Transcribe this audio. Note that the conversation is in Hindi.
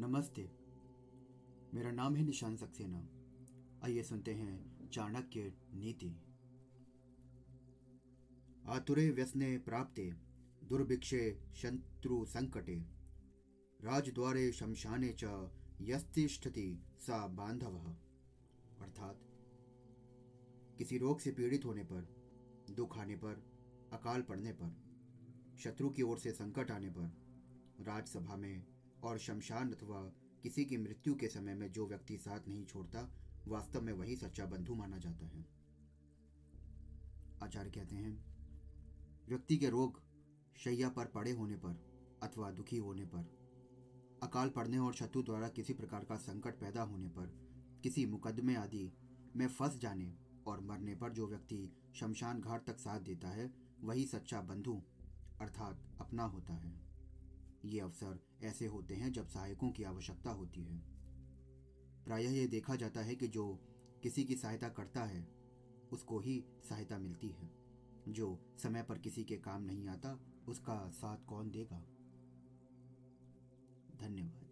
नमस्ते। मेरा नाम है निशान सक्सेना। आइए सुनते हैं चाणक्य नीति। आतुरे व्यसने प्राप्ते, दुर्भिक्षे शत्रु संकटे। राजद्वारे शमशाने च यस्तिष्ठति सा बांधव। अर्थात, किसी रोग से पीड़ित होने पर, दुख आने पर, अकाल पड़ने पर, शत्रु की ओर से संकट आने पर, राजसभा में और शमशान अथवा किसी की मृत्यु के समय में जो व्यक्ति साथ नहीं छोड़ता, वास्तव में वही सच्चा बंधु माना जाता है। आचार्य कहते हैं, व्यक्ति के रोग शैया पर पड़े होने पर अथवा दुखी होने पर, अकाल पड़ने और शत्रु द्वारा किसी प्रकार का संकट पैदा होने पर, किसी मुकदमे आदि में फंस जाने और मरने पर जो व्यक्ति शमशान घाट तक साथ देता है, वही सच्चा बंधु अर्थात अपना होता है। ये अवसर ऐसे होते हैं जब सहायकों की आवश्यकता होती है। प्रायः यह देखा जाता है कि जो किसी की सहायता करता है, उसको ही सहायता मिलती है। जो समय पर किसी के काम नहीं आता, उसका साथ कौन देगा? धन्यवाद।